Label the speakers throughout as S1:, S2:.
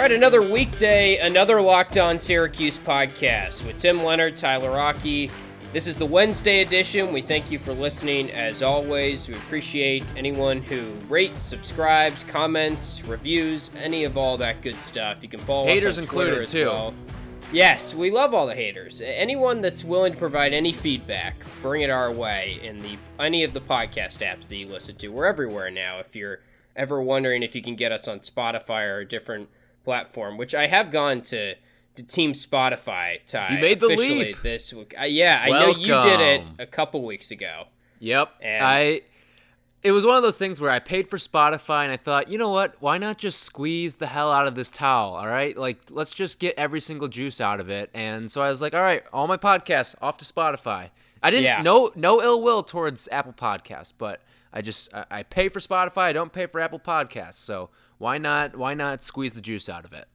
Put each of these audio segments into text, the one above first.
S1: All right, another weekday, another Locked On Syracuse podcast with Tim Leonard, Tyler Rocky. This is the Wednesday edition. We thank you for listening as always. We appreciate anyone who rates, subscribes, comments, reviews, any of all that good stuff. You can follow
S2: haters
S1: us on Twitter
S2: included
S1: as
S2: too.
S1: well. Yes, we love all the haters. Anyone that's willing to provide any feedback, bring it our way in the any of the podcast apps that you listen to. We're everywhere now. If you're ever wondering if you can get us on Spotify or a different platform, which I have gone to to Team Spotify. Ty,
S2: You made the
S1: officially
S2: leap.
S1: this week. Uh, yeah, I know you did it a couple weeks ago.
S2: Yep.
S1: And-
S2: I it was one of those things where I paid for Spotify and I thought, you know what? Why not just squeeze the hell out of this towel? All right, like let's just get every single juice out of it. And so I was like, all right, all my podcasts off to Spotify. I didn't
S1: Yeah.
S2: no no ill will towards Apple Podcasts, but I just I, pay for Spotify. I don't pay for Apple Podcasts, so why not why not squeeze the juice out of it?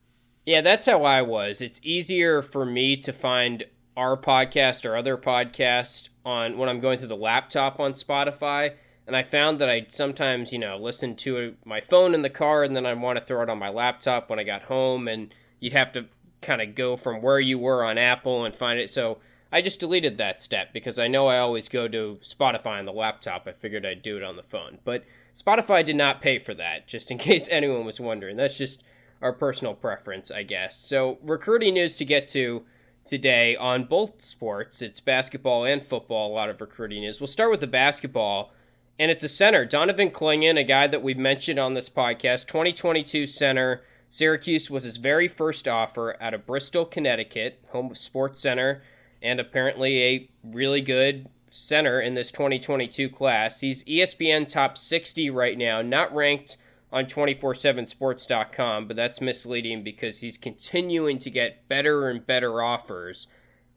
S1: Yeah, that's how I was. It's easier for me to find our podcast or other podcast on when I'm going through the laptop on Spotify. And I found that I sometimes, you know, listen to my phone in the car and then I want to throw it on my laptop when I got home. And you'd have to kind of go from where you were on Apple and find it. So I just deleted that step because I know I always go to Spotify on the laptop. I figured I'd do it on the phone. But Spotify did not pay for that, just in case anyone was wondering. That's just our personal preference, I guess. So, recruiting news to get to today on both sports. It's basketball and football, a lot of recruiting news. We'll start with the basketball, and it's a center, Donovan Clingan, a guy that we've mentioned on this podcast, 2022 center. Syracuse was his very first offer out of Bristol, Connecticut, home of Sports Center, and apparently a really good center in this 2022 class. He's ESPN top 60 right now, not ranked on 247sports.com, but that's misleading because he's continuing to get better and better offers.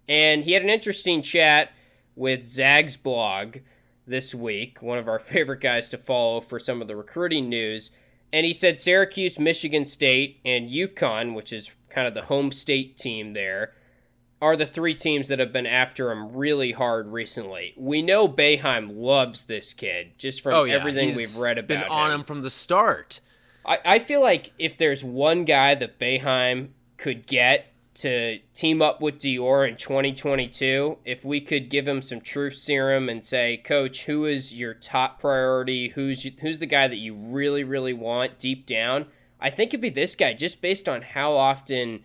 S1: And he had an interesting chat with Zag's blog this week, one of our favorite guys to follow for some of the recruiting news. And he said Syracuse, Michigan State, and UConn, which is kind of the home state team there, are the three teams that have been after him really hard recently. We know Boeheim loves this kid just from
S2: Oh yeah,
S1: everything
S2: he's
S1: we've read about
S2: been on him from the start.
S1: I, I feel like if there's one guy that Boeheim could get to team up with Dior in 2022, if we could give him some truth serum and say, Coach, who is your top priority? Who's who's the guy that you really really want deep down? I think it'd be this guy, just based on how often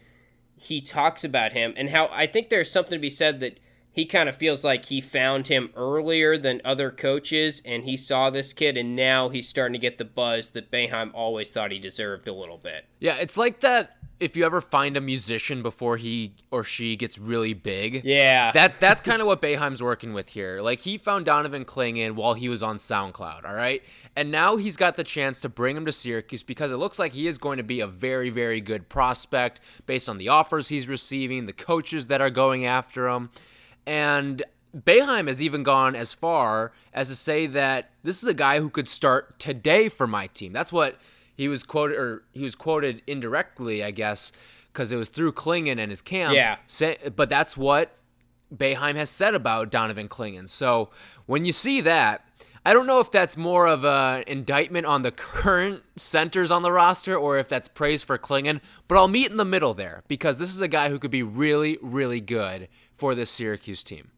S1: he talks about him and how I think there's something to be said that he kind of feels like he found him earlier than other coaches and he saw this kid and now he's starting to get the buzz that Boeheim always thought he deserved a little bit.
S2: Yeah, it's like that if you ever find a musician before he or she gets really big.
S1: Yeah.
S2: That that's kind of what Boeheim's working with here. Like he found Donovan Clingan while he was on SoundCloud, all right? And now he's got the chance to bring him to Syracuse because it looks like he is going to be a very very good prospect based on the offers he's receiving, the coaches that are going after him. And Boeheim has even gone as far as to say that this is a guy who could start today for my team. That's what he was quoted, or he was quoted indirectly, I guess, because it was through Clingan and his camp.
S1: Yeah.
S2: Say, but that's what Boeheim has said about Donovan Clingan. So when you see that, I don't know if that's more of an indictment on the current centers on the roster or if that's praise for Clingan, but I'll meet in the middle there because this is a guy who could be really, really good for this Syracuse team.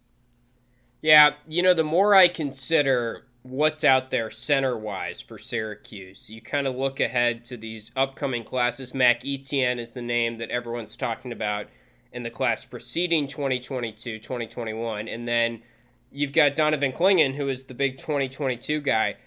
S1: Yeah, you know, the more I consider what's out there center wise for Syracuse, you kind of look ahead to these upcoming classes. Mac Etienne is the name that everyone's talking about in the class preceding 2022 2021. And then you've got Donovan Clingan, who is the big 2022 guy.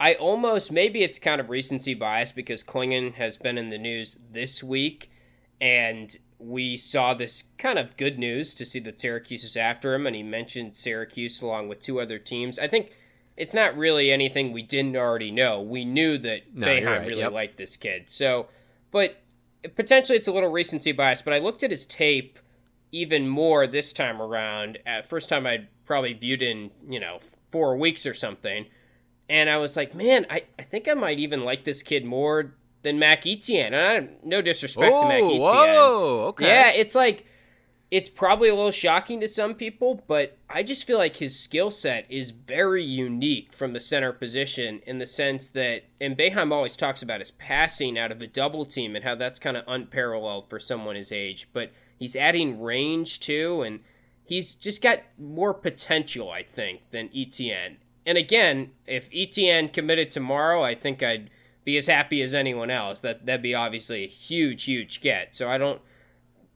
S1: I almost, maybe it's kind of recency bias because Clingan has been in the news this week. And we saw this kind of good news to see that Syracuse is after him, and he mentioned Syracuse along with two other teams. I think it's not really anything we didn't already know. We knew that
S2: No, you're right,
S1: really
S2: yep.
S1: liked this kid. So, but potentially it's a little recency bias. But I looked at his tape even more this time around. At first time I'd probably viewed in you know four weeks or something, and I was like, man, I, I think I might even like this kid more than Mac Etienne. And I, no disrespect to Mac Etienne.
S2: whoa, okay.
S1: Yeah, it's like it's probably a little shocking to some people, but I just feel like his skill set is very unique from the center position in the sense that, and Boeheim always talks about his passing out of the double team and how that's kind of unparalleled for someone his age. But he's adding range too, and he's just got more potential, I think, than Etienne. And again, if Etienne committed tomorrow, I think I'd be as happy as anyone else. That that'd be obviously a huge, huge get. So I don't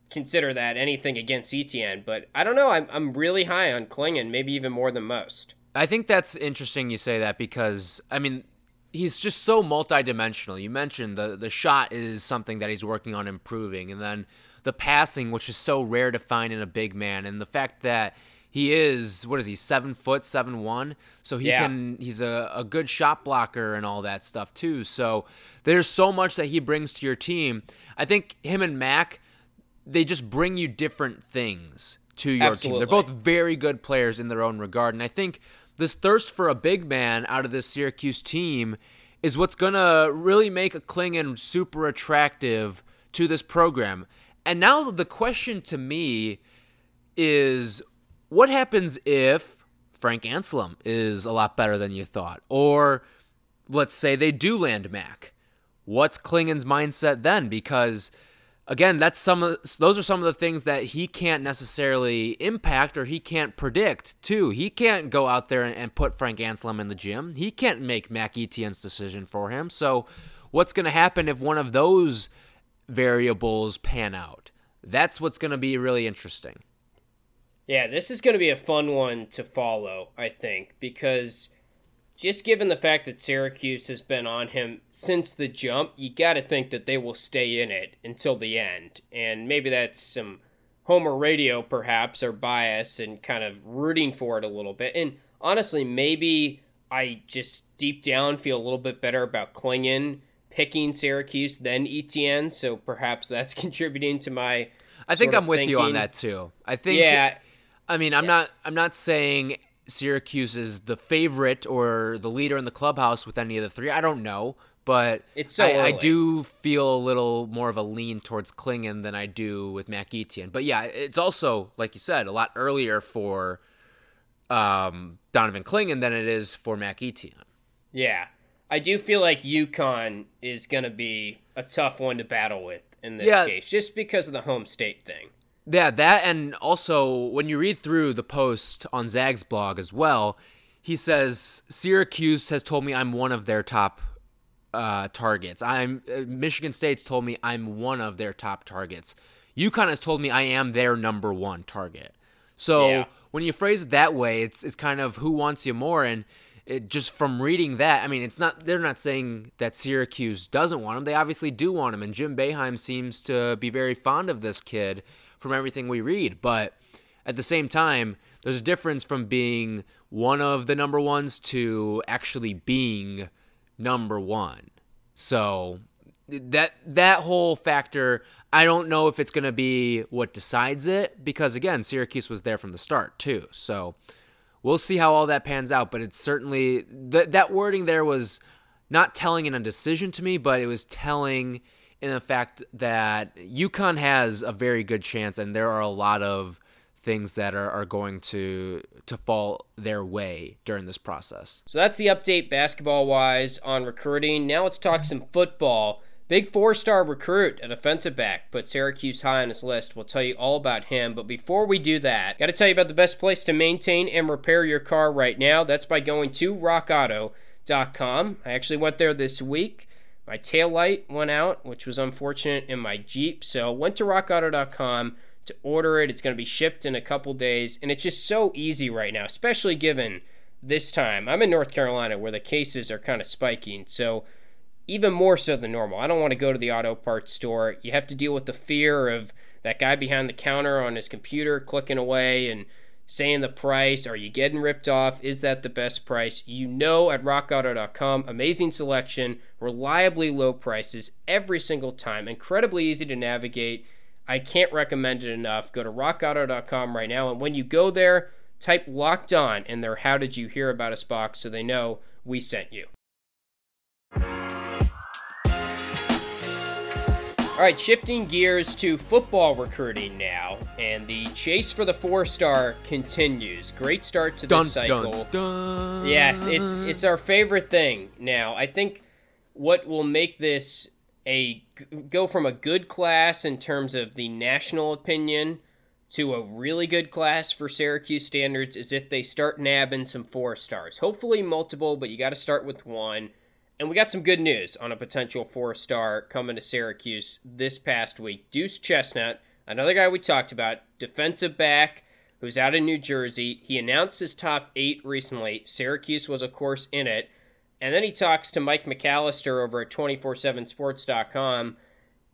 S1: consider that anything against Etienne, but I don't know. I'm, I'm really high on Clingan, maybe even more than most.
S2: I think that's interesting you say that because, I mean, he's just so multidimensional. You mentioned the, the shot is something that he's working on improving, and then the passing, which is so rare to find in a big man, and the fact that he is what is he seven foot seven one so he yeah. can he's a, a good shot blocker and all that stuff too so there's so much that he brings to your team i think him and mac they just bring you different things to your Absolutely. team. They're both very good players in their own regard, and I think this thirst for a big man out of this Syracuse team is what's gonna really make a Clingan super attractive to this program. And now the question to me is what happens if Frank Anselem is a lot better than you thought? Or let's say they do land Mac. What's Clingan's mindset then? Because again, that's some of those are some of the things that he can't necessarily impact or he can't predict too. He can't go out there and, and put Frank Anselem in the gym. He can't make Mac Etienne's decision for him. So, what's going to happen if one of those variables pan out? That's what's going to be really interesting.
S1: Yeah, this is going to be a fun one to follow, I think, because just given the fact that Syracuse has been on him since the jump, you got to think that they will stay in it until the end. And maybe that's some Homer radio, perhaps, or bias and kind of rooting for it a little bit. And honestly, maybe I just deep down feel a little bit better about Clingan picking Syracuse than Etienne. So perhaps that's contributing to my.
S2: I think I'm with thinking. you on that too. I think. Yeah. I mean, I'm yeah. not. I'm not saying Syracuse is the favorite or the leader in the clubhouse with any of the three. I don't know, but
S1: it's so
S2: I, I, do feel a little more of a lean towards Clingan than I do with Mac Etienne. But yeah, it's also like you said a lot earlier for um, Donovan Clingan than it is for Mac Etienne.
S1: Yeah, I do feel like UConn is going to be a tough one to battle with in this yeah. case, just because of the home state thing.
S2: Yeah, that and also when you read through the post on Zag's blog as well, he says Syracuse has told me I'm one of their top uh, targets. I'm uh, Michigan State's told me I'm one of their top targets. UConn has told me I am their number one target. So yeah. when you phrase it that way, it's it's kind of who wants you more and. It, just from reading that, I mean, it's not. They're not saying that Syracuse doesn't want him. They obviously do want him, and Jim Boeheim seems to be very fond of this kid from everything we read. But at the same time, there's a difference from being one of the number ones to actually being number one. So that that whole factor, I don't know if it's going to be what decides it because again, Syracuse was there from the start too. So we'll see how all that pans out. But it's certainly that that wording there was not telling in a decision to me, but it was telling in the fact that UConn has a very good chance, and there are a lot of things that are, are going to to fall their way during this process.
S1: So that's the update basketball wise on recruiting. Now let's talk some football. Big four star recruit, a defensive back, put Syracuse high on his list. We'll tell you all about him. But before we do that, got to tell you about the best place to maintain and repair your car right now. That's by going to rockauto.com. I actually went there this week. My tail light went out, which was unfortunate in my Jeep. So went to rockauto.com to order it. It's going to be shipped in a couple days. And it's just so easy right now, especially given this time. I'm in North Carolina where the cases are kind of spiking. So even more so than normal. I don't want to go to the auto parts store. You have to deal with the fear of that guy behind the counter on his computer clicking away and saying the price. Are you getting ripped off? Is that the best price? You know at rockauto.com. Amazing selection, reliably low prices every single time, incredibly easy to navigate. I can't recommend it enough. Go to rockauto.com right now. And when you go there, type locked on in their How Did You Hear About Us box so they know we sent you. All right, shifting gears to football recruiting now, and the chase for the four-star continues. Great start to this cycle.
S2: dun, dun.
S1: Yes, it's it's our favorite thing now. I think what will make this a go from a good class in terms of the national opinion to a really good class for Syracuse standards is if they start nabbing some four stars. Hopefully multiple, but you got to start with one. And we got some good news on a potential four star coming to Syracuse this past week. Deuce Chestnut, another guy we talked about, defensive back who's out in New Jersey. He announced his top eight recently. Syracuse was, of course, in it. And then he talks to Mike McAllister over at 247sports.com,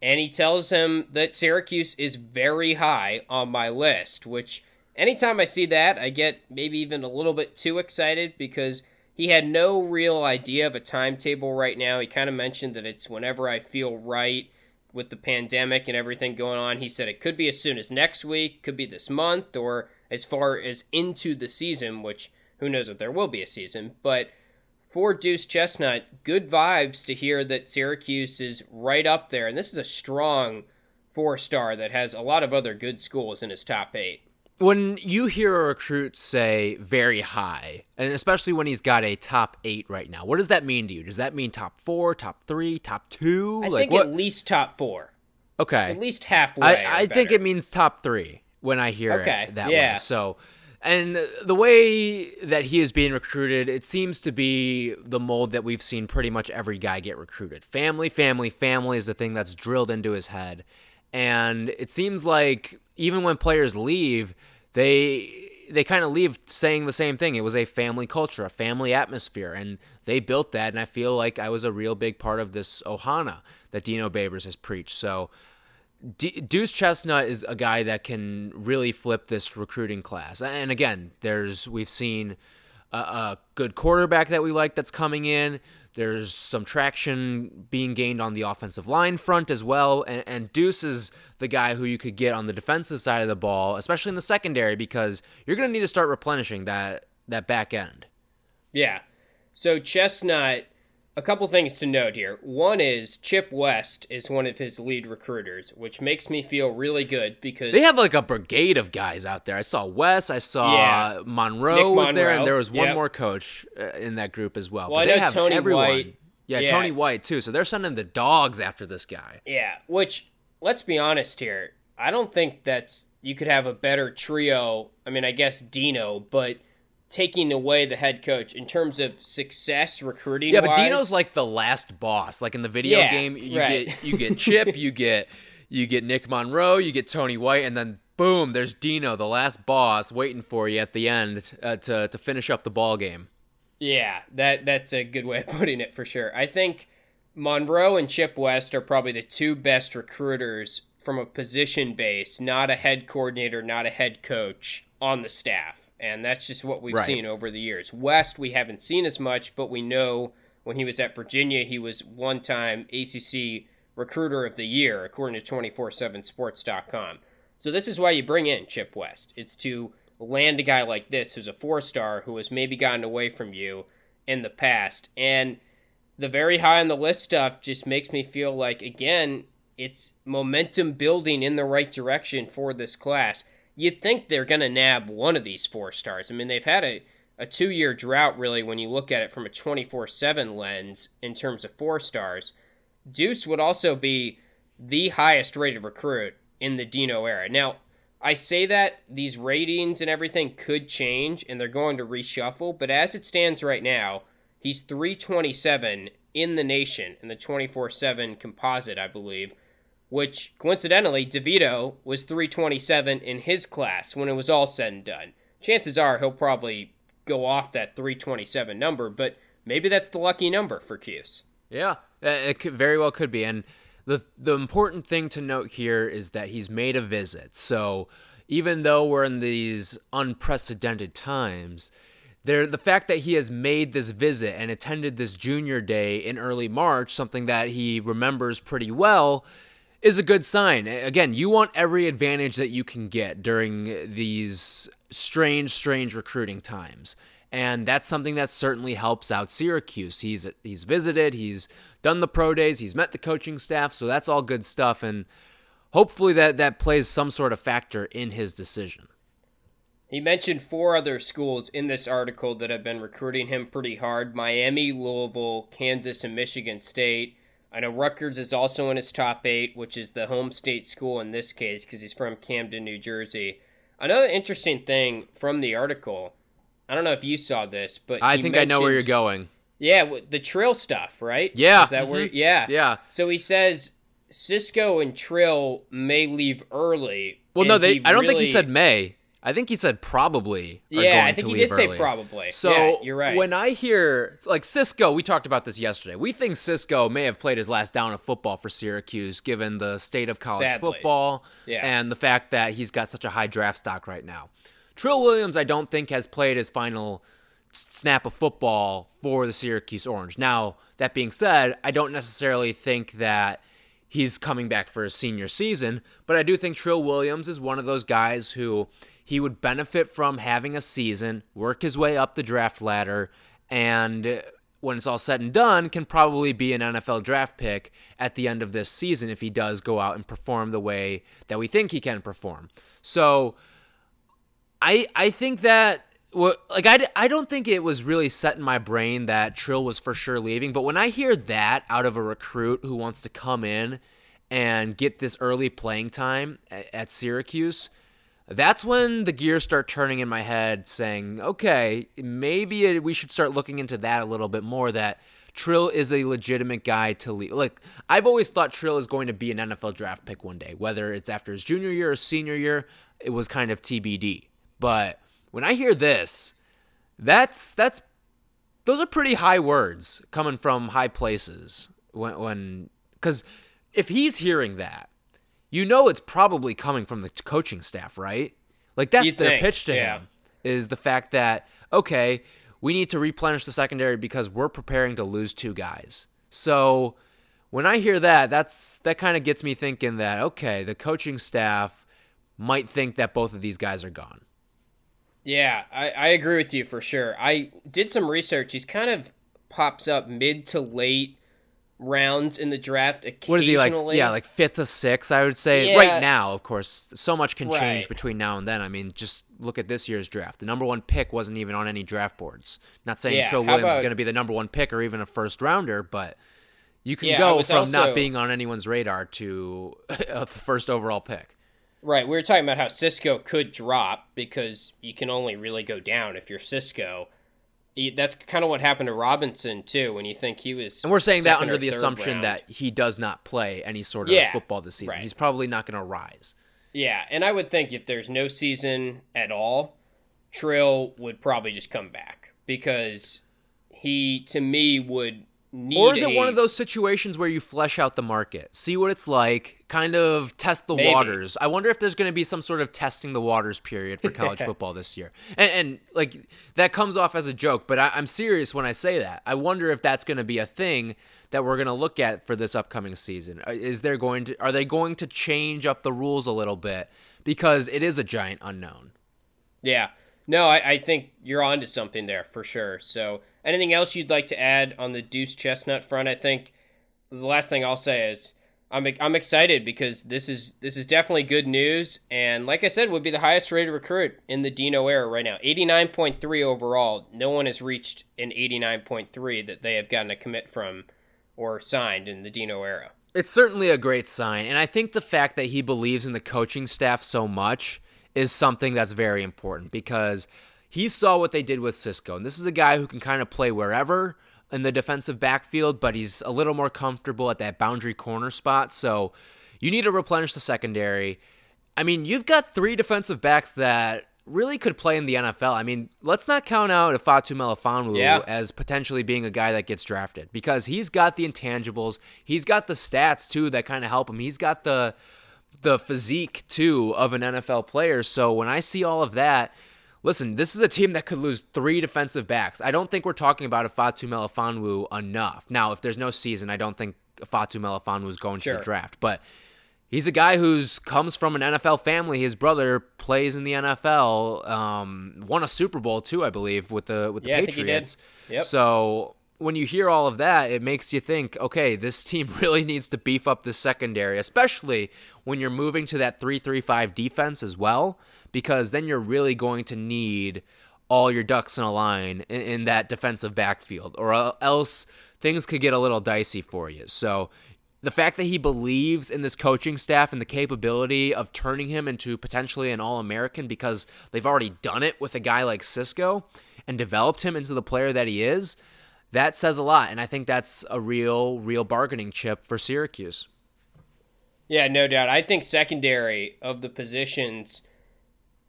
S1: and he tells him that Syracuse is very high on my list, which anytime I see that, I get maybe even a little bit too excited because he had no real idea of a timetable right now. He kind of mentioned that it's whenever I feel right with the pandemic and everything going on. He said it could be as soon as next week, could be this month, or as far as into the season, which who knows if there will be a season. But for Deuce Chestnut, good vibes to hear that Syracuse is right up there. And this is a strong four star that has a lot of other good schools in his top eight
S2: when you hear a recruit say very high, and especially when he's got a top eight right now, what does that mean to you? Does that mean top four, top three, top two?
S1: I
S2: like
S1: think
S2: what?
S1: at least top four.
S2: Okay.
S1: At least halfway.
S2: I, I think it means top three when I hear
S1: Okay,
S2: it that
S1: yeah.
S2: way. So, and the way that he is being recruited, it seems to be the mold that we've seen pretty much every guy get recruited. Family, family, family is the thing that's drilled into his head. And it seems like even when players leave, they they kind of leave saying the same thing. It was a family culture, a family atmosphere, and they built that. And I feel like I was a real big part of this Ohana that Dino Babers has preached. So D- Deuce Chestnut is a guy that can really flip this recruiting class. And again, there's we've seen a, a good quarterback that we like that's coming in. There's some traction being gained on the offensive line front as well. And, and Deuce is the guy who you could get on the defensive side of the ball, especially in the secondary, because you're going to need to start replenishing that that back end.
S1: Yeah. So Chestnut, a couple things to note here. One is Chip West is one of his lead recruiters, which makes me feel really good because
S2: They have like a brigade of guys out there. I saw Wes, I saw
S1: Yeah.
S2: Monroe
S1: Nick
S2: was there, and there was one
S1: yep.
S2: more coach uh, in that group as well.
S1: Well,
S2: but
S1: I
S2: they
S1: know
S2: have
S1: Tony
S2: everyone.
S1: White-
S2: Yeah,
S1: yeah,
S2: Tony White too. So they're sending the dogs after this guy.
S1: Yeah, which let's be honest here. I don't think that's you could have a better trio. I mean, I guess Dino, but taking away the head coach in terms of success recruiting.
S2: Yeah, but Dino's like the last boss. Like in the video
S1: Yeah,
S2: game, you
S1: right.
S2: get you get Chip, you get you get Nick Monroe, you get Tony White, and then boom, there's Dino, the last boss, waiting for you at the end uh, to to finish up the ball game.
S1: Yeah, that that's a good way of putting it for sure. I think Monroe and Chip West are probably the two best recruiters from a position base, not a head coordinator, not a head coach on the staff. And that's just what we've
S2: Right.
S1: seen over the years. West, we haven't seen as much, but we know when he was at Virginia, he was one time ACC Recruiter of the Year, according to 247sports.com. So this is why you bring in Chip West. It's to land a guy like this who's a four star who has maybe gotten away from you in the past. And the very high on the list stuff just makes me feel like, again, it's momentum building in the right direction for this class. You'd think they're going to nab one of these four stars. I mean, they've had a, a two year drought, really, when you look at it from a 24 7 lens in terms of four stars. Deuce would also be the highest rated recruit in the Dino era. Now, I say that these ratings and everything could change and they're going to reshuffle, but as it stands right now, he's 327 in the nation in the 24 7 composite, I believe, which coincidentally, DeVito was 327 in his class when it was all said and done. Chances are he'll probably go off that 327 number, but maybe that's the lucky number for Cuse.
S2: Yeah, uh, it could, very well could be. And the the important thing to note here is that he's made a visit. So even though we're in these unprecedented times, there the fact that he has made this visit and attended this junior day in early March, something that he remembers pretty well, is a good sign. Again, you want every advantage that you can get during these strange, strange recruiting times. and that's something that certainly helps out Syracuse. He's he's visited, he's done the pro days, he's met the coaching staff, so that's all good stuff and hopefully that that plays some sort of factor in his decision.
S1: He mentioned four other schools in this article that have been recruiting him pretty hard Miami, Louisville, Kansas, and Michigan State. I know Rutgers is also in his top eight, which is the home state school in this case because he's from Camden, New Jersey. Another interesting thing from the article, I don't know if you saw this, but
S2: I think I know where you're going.
S1: Yeah, the Trill stuff, right?
S2: Yeah.
S1: Is that mm-hmm. where? Yeah.
S2: Yeah.
S1: So he says Cisco and Trill may leave early.
S2: Well, no, they. I don't really... think he said may. I think he said probably.
S1: Yeah, I think he did
S2: early.
S1: say probably.
S2: So
S1: yeah, you're right.
S2: When I hear like Cisco, we talked about this yesterday. We think Cisco may have played his last down of football for Syracuse, given the state of college
S1: Sadly.
S2: football
S1: yeah.
S2: and the fact that he's got such a high draft stock right now. Trill Williams, I don't think has played his final snap of football for the Syracuse Orange. Now, that being said, I don't necessarily think that he's coming back for his senior season, but I do think Trill Williams is one of those guys who he would benefit from having a season, work his way up the draft ladder, and when it's all said and done, can probably be an NFL draft pick at the end of this season if he does go out and perform the way that we think he can perform. So I I think that like I, I don't think it was really set in my brain that Trill was for sure leaving, but when I hear that out of a recruit who wants to come in and get this early playing time at, at Syracuse, that's when the gears start turning in my head saying, okay, maybe we should start looking into that a little bit more that Trill is a legitimate guy to lead. Like, I've always thought Trill is going to be an NFL draft pick one day, whether it's after his junior year or senior year, it was kind of TBD. But when I hear this, that's, that's, those are pretty high words coming from high places when, when, because if he's hearing that, you know it's probably coming from the coaching staff, right? Like that's
S1: You'd
S2: their
S1: think,
S2: pitch to
S1: yeah.
S2: him is the fact that okay, we need to replenish the secondary because we're preparing to lose two guys. So when I hear that, that's that kind of gets me thinking that okay, the coaching staff might think that both of these guys are gone.
S1: Yeah, I, I agree with you for sure. I did some research. He's kind of pops up mid to late rounds in the draft occasionally.
S2: What is he like? Yeah, like fifth or sixth, I would say.
S1: Yeah.
S2: Right now, of course, so much can change
S1: Right.
S2: between now and then. I mean, just look at this year's draft. The number one pick wasn't even on any draft boards. Not saying
S1: Yeah, how
S2: Williams is going to be the number one pick or even a first rounder, but you can
S1: Yeah,
S2: go from
S1: also-
S2: not being on anyone's radar to a first overall pick.
S1: Right, we were talking about how Cisco could drop because you can only really go down if you're Cisco. He- That's kind of what happened to Robinson too. When you think he was,
S2: And we're saying that under the assumption
S1: round.
S2: that he does not play any sort of
S1: Yeah,
S2: football this season.
S1: right.
S2: He's probably not going to rise.
S1: yeah, and I would think if there's no season at all, Trill would probably just come back because he, to me, would.
S2: Or is it
S1: a-
S2: one of those situations where you flesh out the market, see what it's like, kind of test the
S1: Maybe.
S2: waters? I wonder if there's going to be some sort of testing the waters period for college football this year. And, and like that comes off as a joke, but I, I'm serious when I say that. I wonder if that's going to be a thing that we're going to look at for this upcoming season. Uh, Is there going to are they going to change up the rules a little bit because it is a giant unknown?
S1: Yeah. No, I, I think you're onto something there for sure. So, anything else you'd like to add on the Deuce Chestnut front? I think the last thing I'll say is I'm I'm excited because this is this is definitely good news, and like I said, would be the highest rated recruit in the Dino era right now. 89.3 overall. No one has reached an 89.3 that they have gotten a commit from or signed in the Dino era.
S2: It's certainly a great sign, and I think the fact that he believes in the coaching staff so much is something that's very important because he saw what they did with Cisco, and this is a guy who can kind of play wherever in the defensive backfield, but he's a little more comfortable at that boundary corner spot. So you need to replenish the secondary. I mean, you've got three defensive backs that really could play in the NFL. I mean, let's not count out Fatu Melifonwu
S1: Yeah.
S2: as potentially being a guy that gets drafted because he's got the intangibles. He's got the stats too that kind of help him. He's got the the physique too of an NFL player. So when I see all of that, listen, this is a team that could lose three defensive backs. I don't think we're talking about a Fatu Melifonwu enough. Now, if there's no season, I don't think Fatu Melifonwu is going to the draft, but he's a guy who's comes from an NFL family. His brother plays in the NFL. Um, won a Super Bowl too, I believe, with the with the
S1: Yeah, I think he
S2: Patriots.
S1: did. Yep.
S2: So when you hear all of that, it makes you think, okay, this team really needs to beef up the secondary, especially when you're moving to that three-three-five defense as well, because then you're really going to need all your ducks in a line in, in that defensive backfield, or else things could get a little dicey for you. So the fact that he believes in this coaching staff and the capability of turning him into potentially an All American because they've already done it with a guy like Cisco and developed him into the player that he is, that says a lot. And I think that's a real, real bargaining chip for Syracuse.
S1: Yeah, no doubt. I think secondary of the positions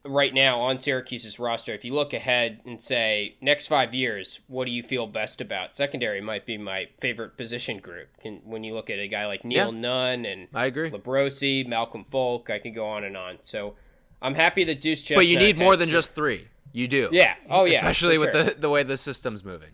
S1: right now on Syracuse's roster, if you look ahead and say next five years, what do you feel best about? Secondary might be my favorite position group. Can, when you look at a guy like Neil
S2: Yeah.
S1: Nunn and
S2: I agree.
S1: Labrosi, Malcolm Folk, I can go on and on. So I'm happy that Deuce Chestnut.
S2: But you need more than just three. You do.
S1: Yeah. Oh, yeah,
S2: Especially with
S1: sure.
S2: the, the way the system's moving.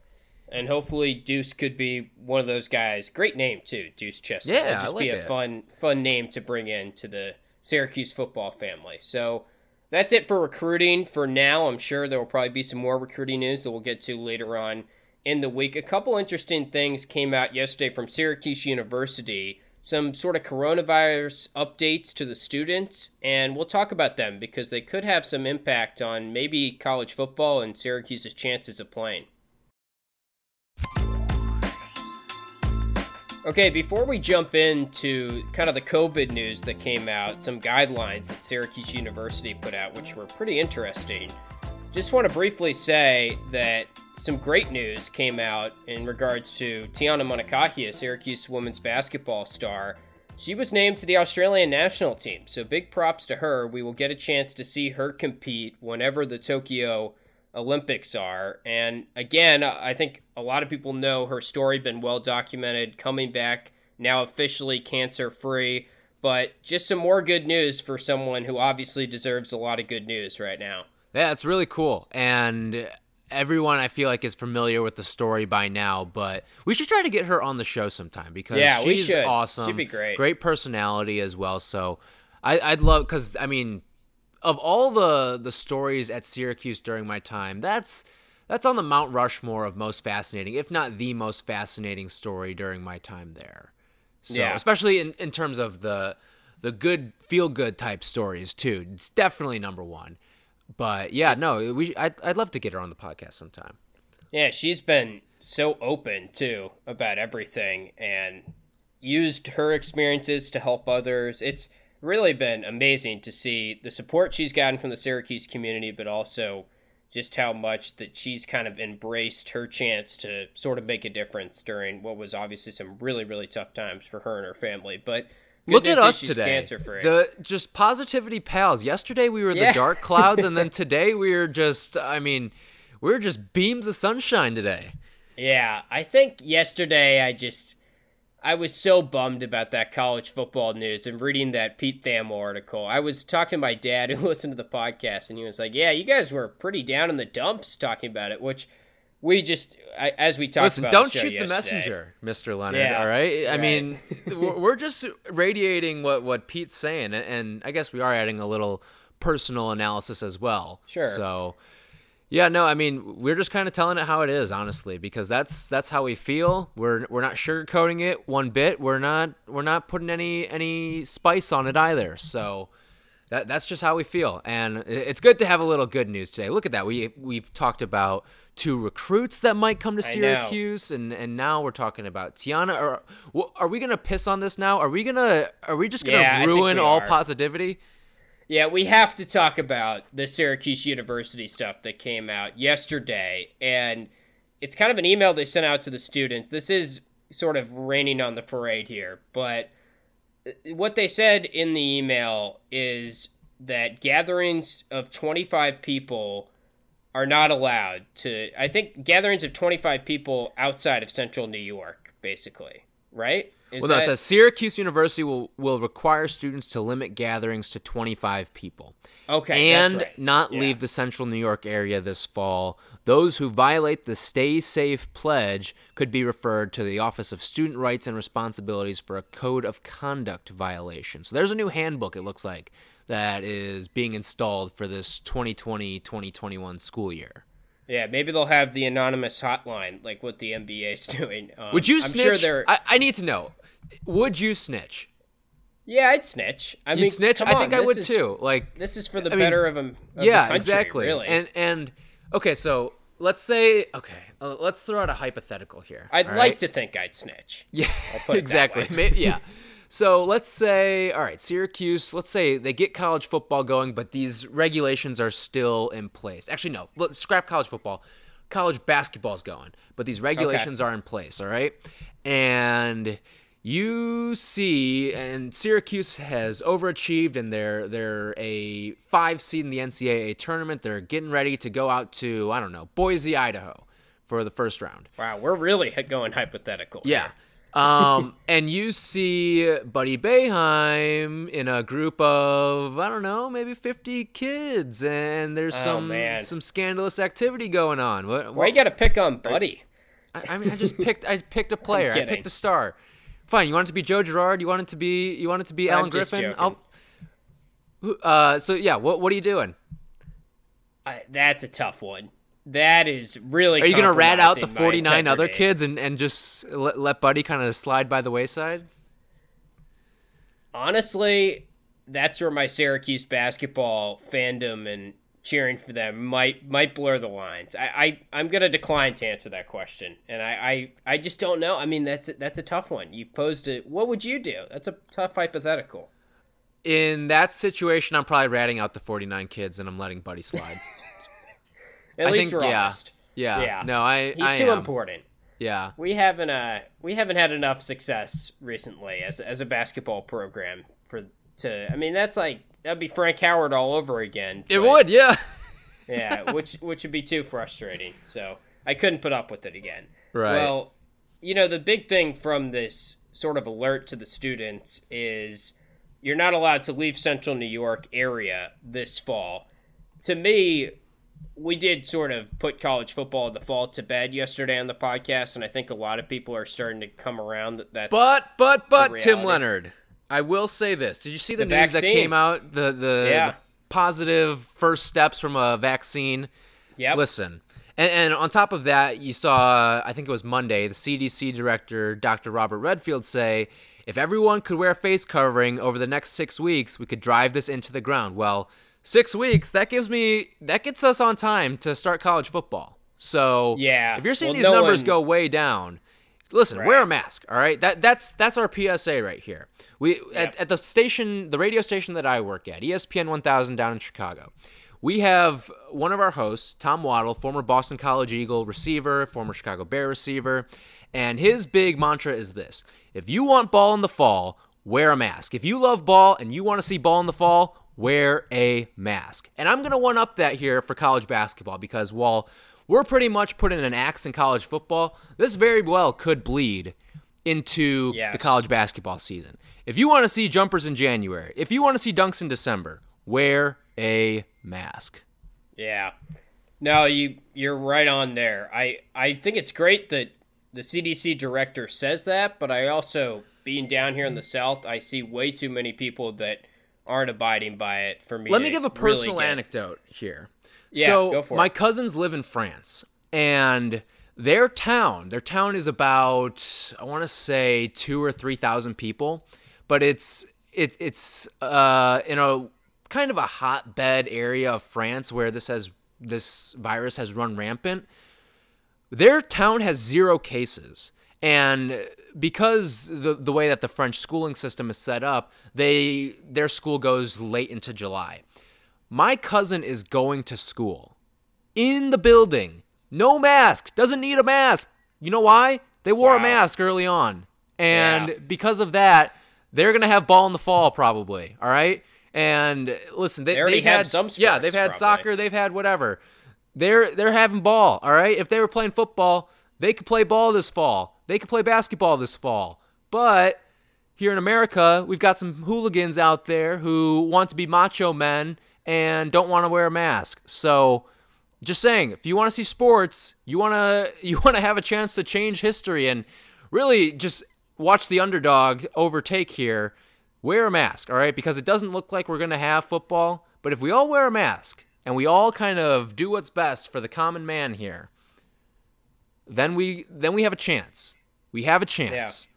S1: and hopefully Deuce could be one of those guys. Great name too, Deuce Chestnut.
S2: Yeah,
S1: It'll just
S2: like
S1: be a
S2: it.
S1: fun fun name to bring in to the Syracuse football family. So that's it for recruiting for now. I'm sure there will probably be some more recruiting news that we'll get to later on in the week. A couple interesting things came out yesterday from Syracuse University. Some sort of coronavirus updates to the students, and we'll talk about them because they could have some impact on maybe college football and Syracuse's chances of playing. Okay, before we jump into kind of the COVID news that came out, some guidelines that Syracuse University put out, which were pretty interesting, just want to briefly say that some great news came out in regards to Tiana Mangakahia, Syracuse women's basketball star. She was named to the Australian national team, so big props to her. We will get a chance to see her compete whenever the Tokyo Olympics are. And again, I think a lot of people know her story, been well documented, coming back now officially cancer free. But just some more good news for someone who obviously deserves a lot of good news right now.
S2: Yeah, it's really cool. And everyone I feel like is familiar with the story by now, but we should try to get her on the show sometime because
S1: Yeah, we
S2: she's
S1: should.
S2: awesome.
S1: She'd be great.
S2: Great personality as well. So I, I'd love because I mean, of all the the stories at Syracuse during my time, that's that's on the Mount Rushmore of most fascinating, if not the most fascinating story during my time there. So
S1: Yeah.
S2: especially in, in terms of the the good feel good type stories too. It's definitely number one. But yeah, no, we I'd, I'd love to get her on the podcast sometime.
S1: Yeah, she's been so open too about everything and used her experiences to help others. It's really been amazing to see the support she's gotten from the Syracuse community, but also just how much that she's kind of embraced her chance to sort of make a difference during what was obviously some really, really tough times for her and her family. But
S2: Look at us today. The just positivity pals. Yesterday we were
S1: Yeah.
S2: the dark clouds, and then today we are just. I mean, we are just beams of sunshine today.
S1: Yeah, I think yesterday I just I was so bummed about that college football news and reading that Pete Thamel article. I was talking to my dad who listened to the podcast and he was like, "Yeah, you guys were pretty down in the dumps talking about it," which we just I, as we talked
S2: Listen,
S1: about
S2: don't
S1: the
S2: shoot the messenger, Mister Leonard.
S1: Yeah,
S2: all right. I
S1: right.
S2: mean, we're just radiating what what Pete's saying, and- and I guess we are adding a little personal analysis as well.
S1: Sure.
S2: So. Yeah, no, I mean, we're just kind of telling it how it is, honestly, because that's that's how we feel. We're we're not sugarcoating it one bit. We're not we're not putting any any spice on it either. So that that's just how we feel, and it's good to have a little good news today. Look at that. We we've talked about two recruits that might come to Syracuse, and and now we're talking about Tiana. Are are we gonna piss on this now? Are we gonna are we just gonna
S1: Yeah,
S2: ruin all
S1: are.
S2: positivity?
S1: Yeah, we have to talk about the Syracuse University stuff that came out yesterday. And it's kind of an email they sent out to the students. This is sort of raining on the parade here. But uh, what they said in the email is that gatherings of 25 people are not allowed to. I think gatherings of 25 people outside of central New York, basically. right? Is
S2: well, no, it says Syracuse University will, will require students to limit gatherings to 25 people.
S1: okay,
S2: and
S1: that's right.
S2: not
S1: Yeah.
S2: leave the central New York area this fall. Those who violate the Stay Safe pledge could be referred to the Office of Student Rights and Responsibilities for a code of conduct violation. So there's a new handbook, it looks like, that is being installed for this 2020 2021 school year.
S1: Yeah, maybe they'll have the anonymous hotline like what the NBA is doing. Um,
S2: Would you
S1: I'm
S2: snitch?
S1: sure they're.
S2: I, I need to know. Would you snitch?
S1: yeah, I'd snitch. I
S2: You'd
S1: mean,
S2: snitch? I
S1: on,
S2: think I would
S1: is-
S2: too. Like
S1: This is for the
S2: I mean,
S1: better of, 'em- of
S2: yeah,
S1: the country,
S2: exactly.
S1: Really,
S2: And and okay, so let's say okay, uh, let's throw out a hypothetical here.
S1: I'd like
S2: right?
S1: to think I'd snitch.
S2: Yeah,
S1: put it that
S2: exactly. yeah. So let's say, all right, Syracuse. Let's say they get college football going, but these regulations are still in place. Actually, no. Let's scrap college football. College basketball's going, but these regulations are in place. All right, and you see, and Syracuse has overachieved, and they're they're a five seed in the NCAA tournament. They're getting ready to go out to I don't know Boise, Idaho, for the first round.
S1: Wow, we're really going hypothetical.
S2: Yeah. um, and you see Buddy Boeheim in a group of I don't know, maybe fifty kids, and there's
S1: Oh,
S2: some
S1: man.
S2: some scandalous activity going on. What?
S1: Why you got to pick on Buddy?
S2: I, I mean, I just picked I picked a player. I picked a star. Fine. You want it to be Joe Girard? You want it to be you want it to be
S1: I'm
S2: Alan
S1: just
S2: Griffin? Uh, so yeah, what what are you doing?
S1: I, that's a tough one. That is really.
S2: Are you gonna rat out the 49 other kids and and just let, let Buddy kind of slide by the wayside?
S1: Honestly, that's where my Syracuse basketball fandom and cheering for them might might blur the lines. I, I I'm gonna decline to answer that question, and I, I I just don't know. I mean, that's a, that's a tough one. You posed it. What would you do? That's a tough hypothetical.
S2: In that situation, I'm probably ratting out the 49 kids and I'm letting Buddy slide.
S1: At
S2: I
S1: least
S2: think-
S1: we're
S2: yeah.
S1: honest.
S2: Yeah.
S1: Yeah.
S2: No, I.
S1: He's
S2: I
S1: too
S2: am.
S1: important.
S2: Yeah.
S1: We haven't uh we haven't had enough success recently as as a basketball program for to. I mean, that's like that'd be Frank Howard all over again.
S2: It
S1: but-
S2: would. Yeah.
S1: yeah, which which would be too frustrating. So I couldn't put up with it again.
S2: Right.
S1: Well, you know, the big thing from this sort of alert to the students is you're not allowed to leave Central New York area this fall. To me, we did sort of put college football the fall to bed yesterday on the podcast, and I think a lot of people are starting to come around that that's
S2: But but but Tim. Leonard, I will say this. Did you see the,
S1: The
S2: news that came out? The the,
S1: Yeah.
S2: the positive first steps from a vaccine.
S1: Yep.
S2: Listen. And, and on top of that, you saw, I think it was Monday, the CDC director, Dr. Robert Redfield, say if everyone could wear a face covering over the next six weeks, we could drive this into the ground. Well, six weeks, that gives me, that gets us on time to start college football. So,
S1: Yeah.
S2: if you're seeing
S1: Well,
S2: these
S1: no
S2: numbers
S1: one-
S2: go way down, listen, wear a mask, all right? That that's that's our PSA right here. We at, at the station, the radio station that I work at, ESPN 1000 down in Chicago. We have one of our hosts, Tom Waddle, former Boston College Eagle receiver, former Chicago Bear receiver, and his big mantra is this: If you want ball in the fall, wear a mask. If you love ball and you want to see ball in the fall, wear a mask. And I'm going to one up that here for college basketball because while we're pretty much putting an axe in college football, this very well could bleed into
S1: Yes.
S2: the college basketball season. If you want to see jumpers in January, if you want to see dunks in December, wear a mask.
S1: Yeah. No, you you're right on there. I I think it's great that the CDC director says that, but I also being down here in the south, I see way too many people that aren't abiding by it for me.
S2: Let me give a
S1: really
S2: personal
S1: get-
S2: anecdote here.
S1: Yeah,
S2: so my
S1: it.
S2: cousins live in France, and their town, their town is about I want to say two or three thousand people, but it's it, it's uh, in a kind of a hotbed area of France where this has this virus has run rampant. Their town has zero cases. And because the the way that the French schooling system is set up, they their school goes late into July. My cousin is going to school in the building. No mask. Doesn't need a mask. You know why? They wore a mask early on. And
S1: Yeah.
S2: because of that, they're going to have ball in the fall probably, all right? And listen, they,
S1: They already
S2: they've had
S1: some
S2: Yeah, they've had
S1: probably.
S2: soccer, they've had whatever. They're they're having ball, all right? If they were playing football, they could play ball this fall. They could play basketball this fall. But here in America, we've got some hooligans out there who want to be macho men and don't want to wear a mask. So, just saying, if you want to see sports, you want to you want to have a chance to change history and really just watch the underdog overtake here. Wear a mask, all right? Because it doesn't look like we're going to have football, but if we all wear a mask and we all kind of do what's best for the common man here, then we then we have a chance. We have a chance.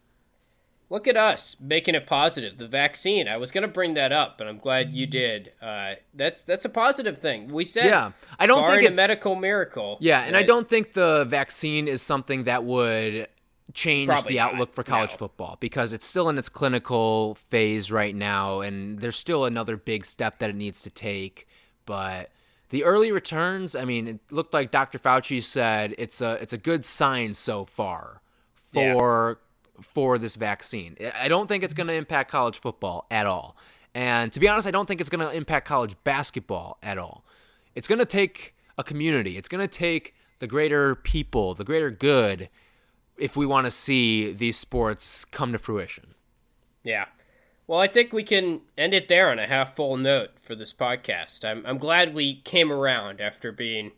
S1: Look at us making it positive. The vaccine. I was going to bring that up, but I'm glad you did. Uh, that's that's a positive thing. We said,
S2: yeah. I don't think
S1: it's
S2: a
S1: medical miracle.
S2: Yeah, and I don't think the vaccine is something that would change the outlook for college
S1: no.
S2: football because it's still in its clinical phase right now, and there's still another big step that it needs to take. But the early returns, I mean, it looked like Dr. Fauci said it's a it's a good sign so far
S1: Yeah.
S2: For this vaccine. I don't think it's going to impact college football at all. And to be honest, I don't think it's going to impact college basketball at all. It's going to take a community. It's going to take the greater people, the greater good if we want to see these sports come to fruition.
S1: Yeah. Well, I think we can end it there on a half full note for this podcast. I'm, I'm glad we came around after being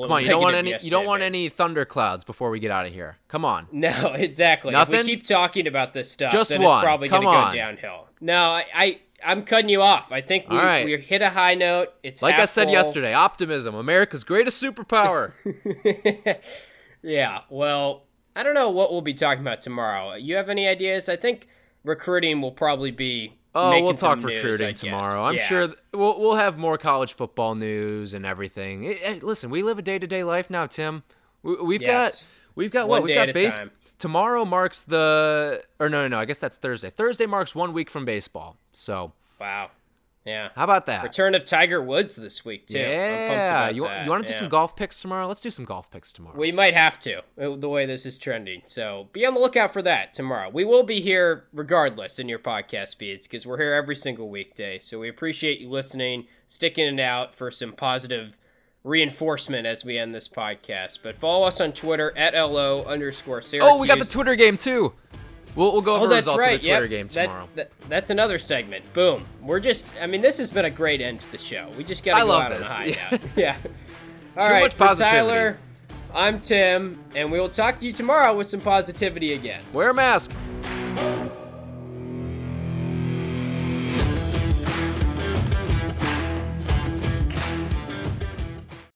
S2: Come on, you don't want any you don't want any thunderclouds before we get out of here. Come on.
S1: No, exactly. If
S2: Nothing?
S1: we keep talking about this stuff,
S2: Just
S1: then
S2: one.
S1: it's probably going to go downhill. No, I, I I'm cutting you off. I think we,
S2: right.
S1: we hit a high note. It's
S2: Like I said
S1: full.
S2: yesterday, optimism, America's greatest superpower.
S1: Yeah. Well, I don't know what we'll be talking about tomorrow. You have any ideas? I think recruiting will probably be.
S2: Oh, we'll talk
S1: news,
S2: recruiting
S1: I
S2: tomorrow. I'm
S1: Yeah.
S2: sure th- we'll we'll have more college football news and everything. Eh, eh, listen, we live a day to day life now, Tim. We, we've
S1: Yes.
S2: got we've got
S1: One
S2: what we've got base.
S1: time.
S2: Tomorrow marks the or no no no I guess that's Thursday. Thursday marks one week from baseball. So
S1: Wow. Yeah.
S2: how about that?
S1: Return of Tiger Woods this week too. I'm pumped
S2: yeah,
S1: about
S2: you
S1: that.
S2: you want to do
S1: Yeah.
S2: some golf picks tomorrow? Let's do some golf picks tomorrow.
S1: We might have to, uh, the way this is trending. So be on the lookout for that tomorrow. We will be here regardless in your podcast feeds because we're here every single weekday. So we appreciate you listening, sticking it out for some positive reinforcement as we end this podcast. But follow us on Twitter at LO underscore Syracuse.
S2: oh, we got the Twitter game too. We'll we'll go over
S1: Oh, that's
S2: results
S1: right.
S2: of the Twitter
S1: yep.
S2: game tomorrow.
S1: that- that's another segment. Boom. We're just. I mean, this has been a great end to the show. We just got to go
S2: love
S1: out
S2: this.
S1: on a high
S2: Yeah.
S1: note. Yeah. All
S2: Too
S1: right. For. Tyler, I'm Tim, and we will talk to you tomorrow with some positivity again.
S2: Wear a mask.